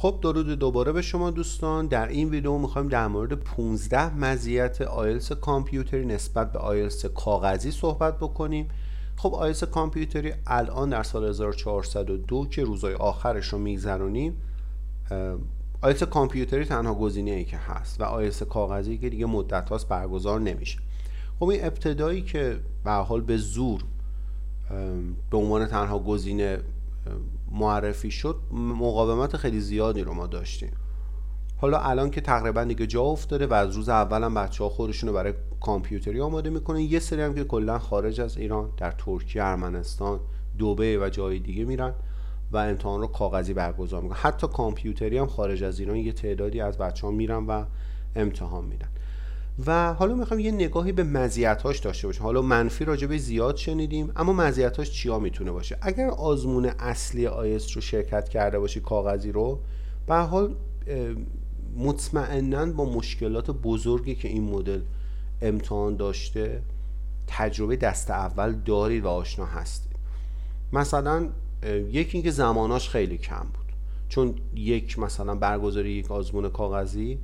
خب درود دوباره به شما دوستان. در این ویدیو می‌خوایم در مورد 15 مزیت آیلس کامپیوتری نسبت به آیلس کاغذی صحبت بکنیم. خب آیلس کامپیوتری الان در سال 1402 که روزای آخرش رو میگذرونیم آیلس کامپیوتری تنها گزینه ای که هست و آیلس کاغذی که دیگه مدت هاست برگزار نمیشه. خب این ابتدایی که به حال به زور به عنوان تنها گزینه معرفی شد مقاومت خیلی زیادی رو ما داشتیم. حالا الان که تقریبا دیگه جا افتاده و از روز اول هم بچه ها خودشون رو برای کامپیوتری آماده می‌کنن. یه سری هم که کلا خارج از ایران در ترکیه ارمنستان دوبه و جای دیگه میرن و امتحان رو کاغذی برگزار می‌کنن. حتی کامپیوتری هم خارج از ایران یه تعدادی از بچه ها میرن و امتحان میدن. و حالا می‌خوام یه نگاهی به مزیت‌هاش داشته باشیم. حالا منفی راجبه زیاد شنیدیم اما مزیت‌هاش چیا می‌تونه باشه؟ اگر آزمون اصلی آیس رو شرکت کرده باشی کاغذی رو به حال مطمئنا با مشکلات بزرگی که این مدل امتحان داشته تجربه دست اول دارید و آشنا هستید. مثلا یکی اینکه زماناش خیلی کم بود. چون یک مثلا برگزاری یک آزمون کاغذی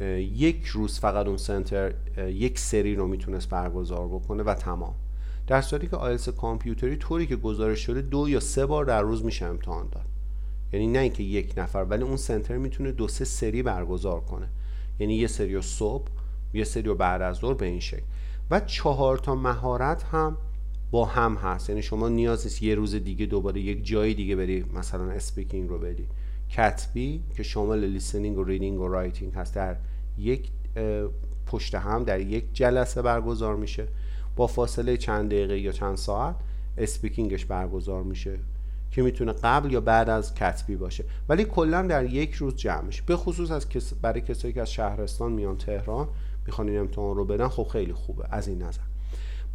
یک روز فقط اون سنتر یک سری رو می‌تونست برگزار بکنه و تمام. در صورتی که آیلس کامپیوتری طوری که گزارش شده دو یا سه بار در روز میشه امتحان داد. یعنی نه اینکه یک نفر ولی اون center می‌تونه دو سه سری برگزار کنه. یعنی یه سری صبح یه سری بعد از ظهر به این شکل. و چهار تا مهارت هم با هم هست. یعنی شما نیاز نیست یه روز دیگه دوباره یک جای دیگه بری مثلا speaking رو بدی. کتبی که شامل listening و reading و writing هست. در یک پشت هم در یک جلسه برگزار میشه. با فاصله چند دقیقه یا چند ساعت speakingش برگزار میشه که می‌تونه قبل یا بعد از کتبی باشه. ولی کلا در یک روز جمع میشه به خصوص از کس برای کسایی که از شهرستان میان تهران می‌خوان این امتحان رو بدن خب خیلی خوبه. از این نظر.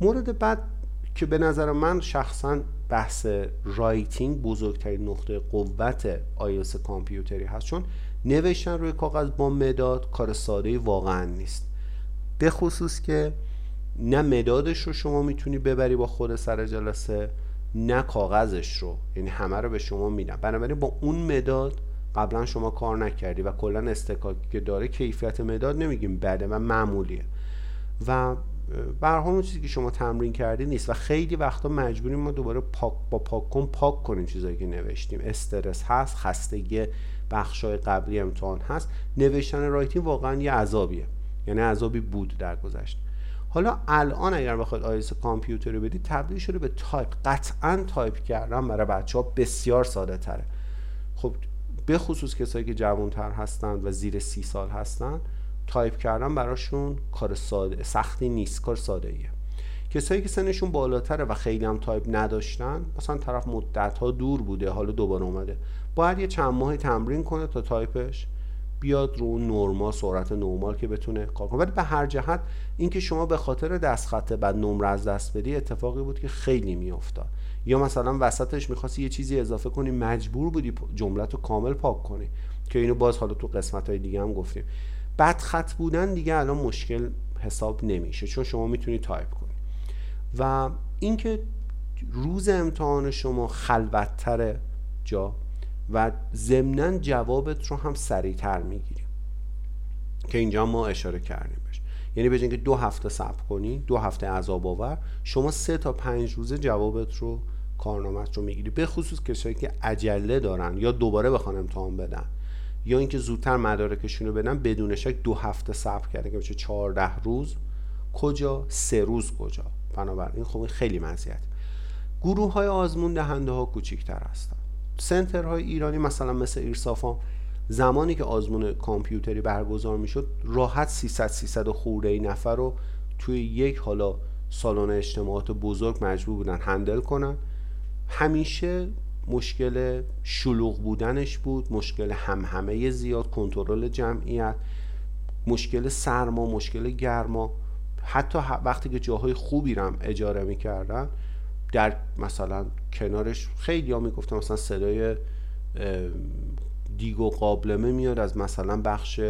مورد بعد که به نظر من شخصا بحث writing بزرگترین نقطه قوت آیلتس کامپیوتری هست. چون نوشتن روی کاغذ با مداد کار ساده واقعا نیست. به خصوص که نه مدادش رو شما می‌تونی ببری با خود سر جلسه نه کاغذش رو. یعنی همه رو به شما میدن. بنابراین با اون مداد قبلا شما کار نکردی و کلا استکاکی که داره کیفیت مداد نمیگیم بده و معمولیه. و به اون چیزی که شما تمرین کردی نیست و خیلی وقتا مجبوریم ما دوباره پاک با پاک کن پاک کنیم چیزایی که نوشتیم. استرس هست خستگی بخشای قبلی امتحان هست. نوشتن writing واقعا یه عذابیه. یعنی عذابی بود در گذشته حالا الان اگر بخواید کامپیوتر رو بدید تبدیل شده به تایپ. قطعا تایپ کردن برای بچه ها بسیار ساده تره. خب به خصوص کسایی که جوانتر هستند و زیر سی سال هستند تایپ کردن براشون کار ساده سختی نیست کار ساده ایه کسایی که سنشون بالاتره و خیلی هم تایپ نداشتن مثلا طرف مدت ها دور بوده حالا دوباره اومده. باید یه چند ماهی تمرین کنه تا تایپش بیاد رو نرمال سرعت نرمال که بتونه کار کنه. ولی به هر جهت اینکه شما به خاطر دستخط بعد نمره از دست بدی اتفاقی بود که خیلی میافتاد. یا مثلا وسطش می‌خواستی یه چیزی اضافه کنی مجبور بودی جملت رو کامل پاک کنی. که اینو باز حالا تو قسمت های دیگه هم گفتیم. بد خط بودن دیگه الان مشکل حساب نمیشه چون شما می‌تونی تایپ کنی. و اینکه روز امتحان شما خلوتتر جا و ضمنا جوابت رو هم سریعتر می‌گیریم که اینجا ما اشاره کردیم بش یعنی به که دو هفته صبر کنی دو هفته عذاب آور شما سه تا پنج روزه جوابت رو کارنامت رو می‌گیری. به خصوص کسایی که عجله دارن یا دوباره بخوان امتحان بدن. یا اینکه زودتر مدارکشون رو بدن بدون شک دو هفته صبر کرده که بشه 14 روز. کجا؟ سه روز کجا؟ بنابراین خب خیلی مزیت گروه های آزمون دهنده ها کوچیکتر هستن. سنترهای ایرانی مثلا مثل ایرسافا زمانی که آزمون کامپیوتری برگزار می‌شد راحت 300 300 خورده ای نفر رو توی یک حالا سالن اجتماعات بزرگ مجبور بودن هندل کنن. همیشه مشکل شلوغ بودنش بود مشکل همهمه زیاد کنترل جمعیت مشکل سرما مشکل گرما. حتی وقتی که جاهای خوبی رم اجاره می‌کردن در مثلا کنارش خیلی ها می‌گفتن مثلا صدای دیگ و قابلمه میاد از مثلا بخش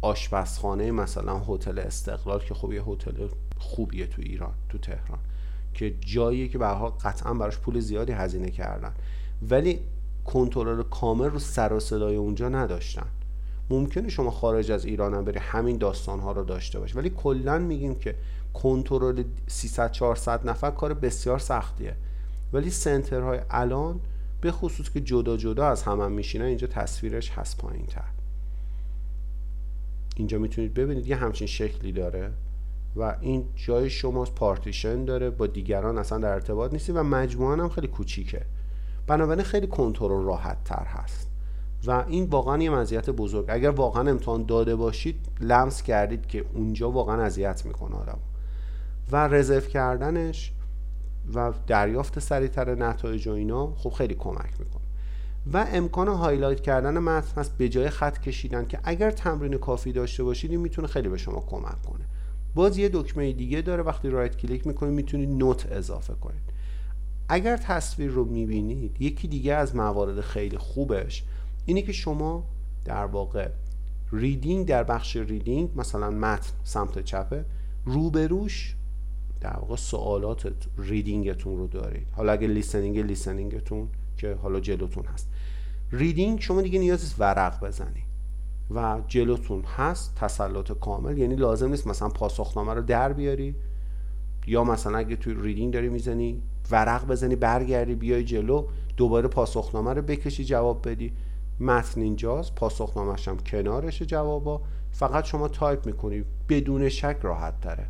آشپزخانه مثلا هتل استقلال که خب یه هتل خوبیه تو ایران تو تهران. که جایی که به قطعا براش پول زیادی هزینه کردن. ولی کنترل کامل رو سر و صدای اونجا نداشتن. ممکنه شما خارج از ایران هم بری همین داستان ها رو داشته باشی. ولی کلا میگیم که کنترل 300 400 نفر کار بسیار سختیه. ولی سنترهای الان به خصوص که جدا جدا از هم, هم میشینن اینجا تصویرش هست پایین تر اینجا می‌تونید ببینید یه همچین شکلی داره. و این جای شما پارتیشن داره با دیگران اصلا در ارتباط نیستی و مجموعا هم خیلی کوچیکه. بنابراین خیلی کنترل راحت تر هست. و این واقعا یه مزیت بزرگ. اگر واقعا امتحان داده باشید لمس کردید که اونجا واقعا اذیت می‌کنه آدم. و رزرو کردنش و دریافت سریعتر نتایج و اینا خب خیلی کمک می‌کنه. و امکان highlight کردن متن هست به جای خط کشیدن که اگر تمرین کافی داشته باشید این می‌تونه خیلی به شما کمک کنه. باز یه دکمه دیگه داره وقتی right click می‌کنید می‌تونید note اضافه کنید. اگر تصویر رو می‌بینید یکی دیگه از موارد خیلی خوبش اینه که شما در واقع reading در بخش reading مثلا متن سمت چپه روبروش در واقع سوالات readingتون رو دارید. حالا اگه listening listeningتون که حالا جلوتون هست. reading شما دیگه نیاز ورق بزنید. و جلوتون هست تسلط کامل یعنی لازم نیست مثلا پاسخنامه رو در بیاری یا مثلا اگه توی reading داری می‌زنی ورق بزنی برگردی بیای جلو دوباره پاسخنامه رو بکشی جواب بدی. متن اینجاست پاسخنامهش هم کنارش جوابا. فقط شما تایپ می‌کنی بدون شک راحت تره.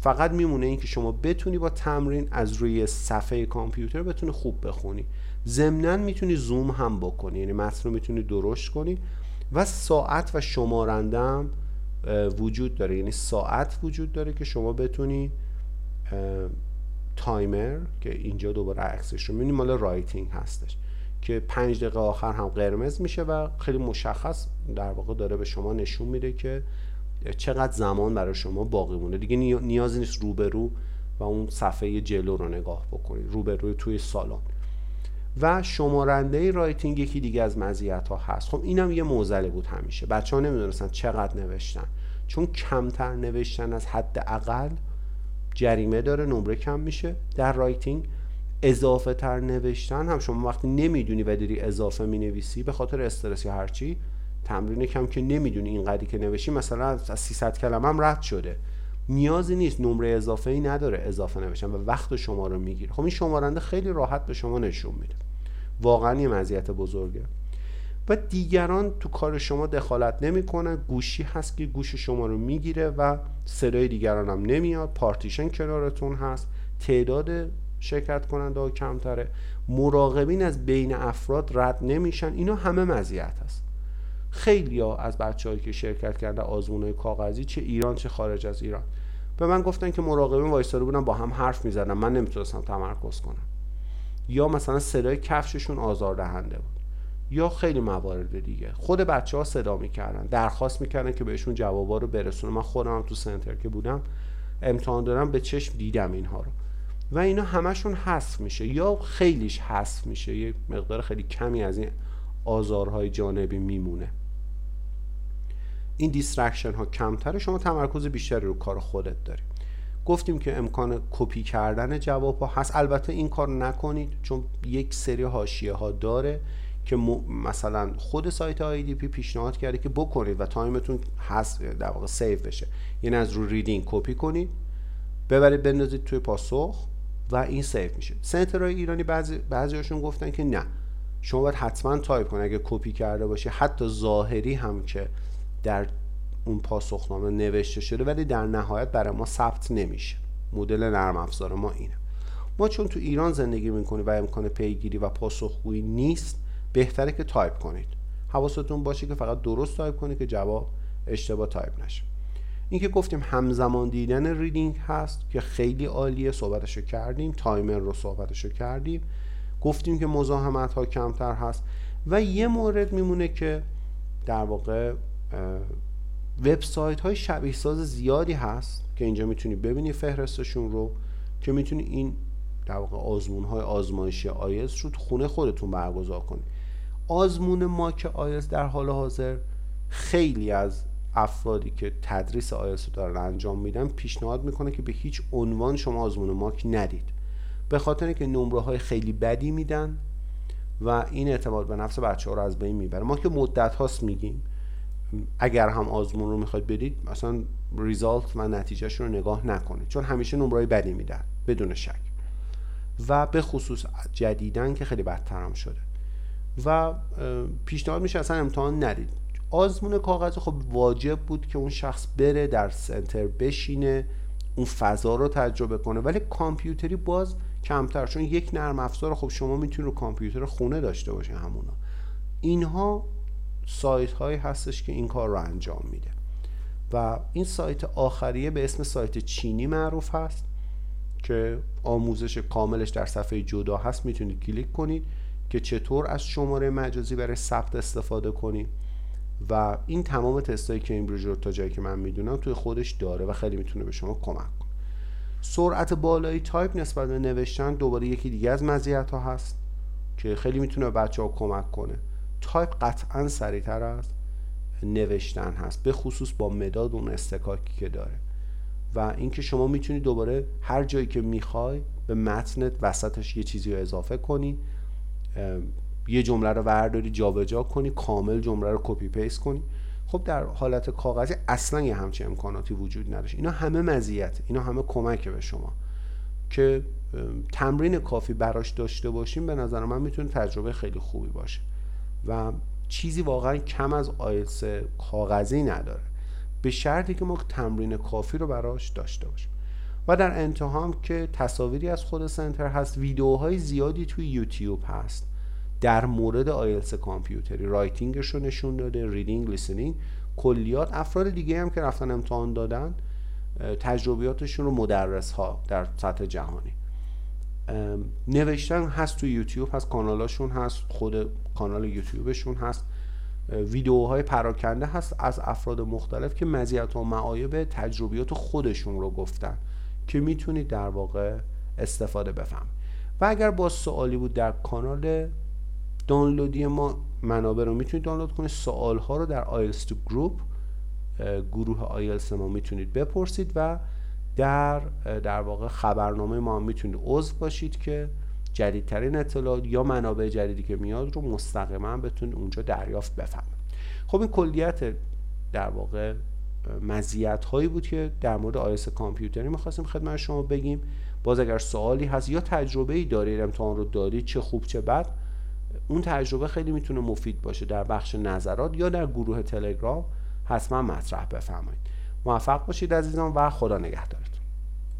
فقط میمونه این که شما بتونی با تمرین از روی صفحه کامپیوتر بتونی خوب بخونی. ضمنا می‌تونی زوم هم بکنی یعنی متن رو می‌تونی درشت کنی. و ساعت و شمارندم وجود داره. یعنی ساعت وجود داره که شما بتونی timer که اینجا دوباره عکسش رو می‌بینی مال writing هستش که پنج دقیقه آخر هم قرمز میشه و خیلی مشخص در واقع داره به شما نشون میده که چقدر زمان برای شما باقی مونده. دیگه نیازی نیست روبرو و اون صفحه جلو رو نگاه بکنید روبرو توی سالن. و شمارنده writing یکی دیگه از مزیت ها هست. خب اینم یه معضله بود همیشه. بچه ها نمی‌دونستن چقدر نوشتن. چون کمتر نوشتن از حد اقل جریمه داره نمره کم میشه. در writing اضافه تر نوشتن هم شما وقتی نمی‌دونی و داری اضافه می نویسی به خاطر استرس یا هرچی تمرین کم که نمی‌دونی این قدی که نوشتی مثلا از 300 کلمه هم رد شده. نیازی نیست نمره اضافه ای نداره اضافه نوشتن و وقت شما رو می‌گیره. خب این شمارنده خیلی راحت به شما نشون میده. واقعا یه مزیت بزرگه. و دیگران تو کار شما دخالت نمی‌کنن گوشی هست که گوش شما رو می‌گیره و صدای دیگران هم نمیاد. پارتیشن کنارتون هست. تعداد شرکت کننده ها کمتره. مراقبین از بین افراد رد نمیشن. اینا همه مزیت هست. خیلی ها از بچههایی که شرکت کرده آزمون های کاغذی چه ایران چه خارج از ایران. به من گفتن که مراقبین وایستاده بودن با هم حرف می‌زدن. من نمی‌تونستم تمرکز کنم. یا مثلا صدای کفششون آزاردهنده بود. یا خیلی موارد دیگه. خود بچه ها صدا می‌کردن. درخواست می‌کردن که بهشون جوابا رو برسونه من خودم تو center که بودم امتحان دارم به چشم دیدم اینها رو. و اینا همشون حذف میشه. یا خیلیش حذف میشه. یه مقدار خیلی کمی از این آزارهای جانبی میمونه. این distraction ها کمتره. شما تمرکز بیشتری رو کار خودت داری. گفتیم که امکان کپی کردن جواب ها هست. البته این کار نکنید چون یک سری حاشیه ها داره که مثلا خود سایت بی‌پی پیشنهاد کرده که بکنید و timeتون هست در واقع save بشه. یعنی از رو reading copy کنید ببرید بندازید توی پاسخ و این save میشه. center های ایرانی بعضی بعضیاشون گفتن که نه. شما باید حتما تایپ کنید. اگه کپی کرده باشه حتی ظاهری هم که در اون پاسخنامه نوشته شده ولی در نهایت برای ما ثبت نمیشه. مدل نرم افزار ما اینه. ما چون تو ایران زندگی می‌کنیم و امکان پیگیری و پاسخگویی نیست بهتره که تایپ کنید. حواستون باشه که فقط درست تایپ کنید که جواب اشتباه تایپ نشه. اینکه گفتیم همزمان دیدن reading هست که خیلی عالیه صحبتشو کردیم timer رو صحبتشو کردیم. گفتیم که مزاحمت ها کمتر هست و یه مورد میمونه که در واقع وبسایت های شبیه ساز زیادی هست که اینجا می‌تونی ببینی فهرستشون رو که می‌تونی این در واقع آزمون های آزمایشی آیس رو تو خونه خودتون برگزار کنی. آزمون ماک آیس در حال حاضر خیلی از افرادی که تدریس آیس رو دارن انجام میدن پیشنهاد می‌کنه که به هیچ عنوان شما آزمون ماک ندید. به خاطر که نمره های خیلی بدی میدن و این اعتماد به نفس بچه ها رو از بین می‌بره. ما که مدت هاست میگیم اگر هم آزمون رو می‌خواید بدید مثلا ریزالت و نتیجهش رو نگاه نکنید چون همیشه نمرای بدی میدن بدون شک. و به خصوص جدیدن که خیلی بدتر هم شده. و پیشنهاد میشه اصلا امتحان ندید. آزمون کاغذی خب واجب بود که اون شخص بره در سنتر بشینه اون فضا رو تجربه کنه. ولی کامپیوتری باز کمتر. چون یک نرم افزار خب شما می‌تونید رو کامپیوتر خونه داشته باشه همونا. اینها سایت هایی هستش که این کار رو انجام میده. و این سایت آخریه به اسم سایت چینی معروف هست که آموزش کاملش در صفحه جدا هست. می‌تونید کلیک کنید که چطور از شماره مجازی برای ثبت استفاده کنید و این تمام تستای کمبریج رو تا جایی که من می‌دونم توی خودش داره و خیلی می‌تونه به شما کمک کنه. سرعت بالایی تایپ نسبت به نوشتن دوباره یکی دیگه از مزیت ها هست که خیلی می‌تونه بچه ها کمک کنه. تایپ قطعا سریعتر از نوشتن هست به خصوص با مداد اون اصطکاکی که داره. و اینکه شما می‌تونید دوباره هر جایی که می‌خوای به متنت وسطش یه چیزی رو اضافه کنی یه جمله رو ورداری جابجا کنی کامل جمله رو copy paste کنی. خب در حالت کاغذی اصلا یه همچین امکاناتی وجود نداشت. اینا همه مزیت اینا همه کمک به شما. که تمرین کافی براش داشته باشیم به نظر من می‌تونه تجربه خیلی خوبی باشه. و چیزی واقعا کم از آیلتس کاغذی نداره. به شرطی که ما تمرین کافی رو براش داشته باشیم. و در انتها که تصاویری از خود center هست ویدیوهای زیادی توی یوتیوب هست. در مورد آیلتس کامپیوتری writing ش رو نشون داده reading listening. کلیات افراد دیگه هم که رفتن امتحان دادن تجربیاتشون رو مدرس ها در سطح جهانی. نوشتن هست تو یوتیوب هست کانالاشون هست خود کانال یوتیوبشون هست. ویدیوهای پراکنده هست از افراد مختلف که مزیت و معایب تجربیات خودشون رو گفتن که می‌تونید در واقع استفاده بفهم. و اگر با سوالی بود در کانال دانلودی ما منابع رو می‌تونید دانلود کنید. سوال ها رو در آیلس تو گروپ گروه آیلس ما می‌تونید بپرسید و در در واقع خبرنامه ما می‌تونید عضو باشید که جدیدترین اطلاعات یا منابع جدیدی که میاد رو مستقیما بتونید اونجا دریافت بفهمید خب این کلیت در واقع مزیت هایی بود که در مورد آیس کامپیوتری می‌خواستیم خدمت شما بگیم. باز اگر سوالی هست یا تجربه ای دارید امتحان رو دارید چه خوب چه بد اون تجربه خیلی می‌تونه مفید باشه. در بخش نظرات یا در گروه تلگرام حتما مطرح بفرمایید. موفق باشید عزیزان و خدا نگهدارتون.